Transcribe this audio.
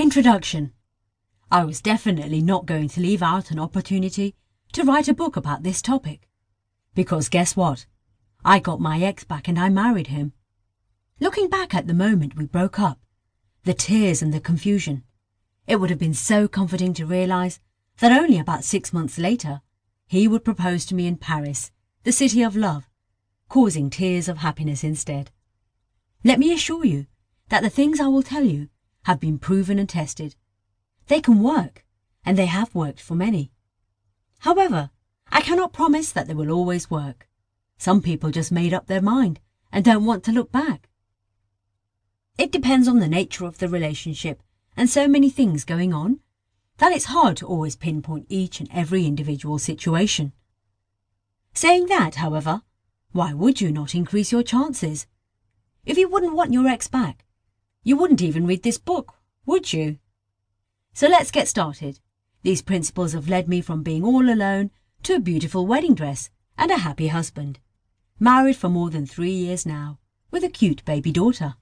Introduction I was definitely not going to leave out an opportunity to write a book about this topic. Because guess what? I got my ex back and I married him. Looking back at the moment we broke up, the tears and the confusion, it would have been so comforting to realise that only about six months later he would propose to me in Paris, the city of love, causing tears of happiness instead. Let me assure you that the things I will tell you have been proven and tested. They can work, and they have worked for many. However, I cannot promise that they will always work. Some people just made up their mind and don't want to look back. It depends on the nature of the relationship and so many things going on that it's hard to always pinpoint each and every individual situation. Saying that, however, why would you not increase your chances? If you wouldn't want your ex back, you wouldn't even read this book, would you? So let's get started. These principles have led me from being all alone to a beautiful wedding dress and a happy husband. Married for more than three years now, with a cute baby daughter.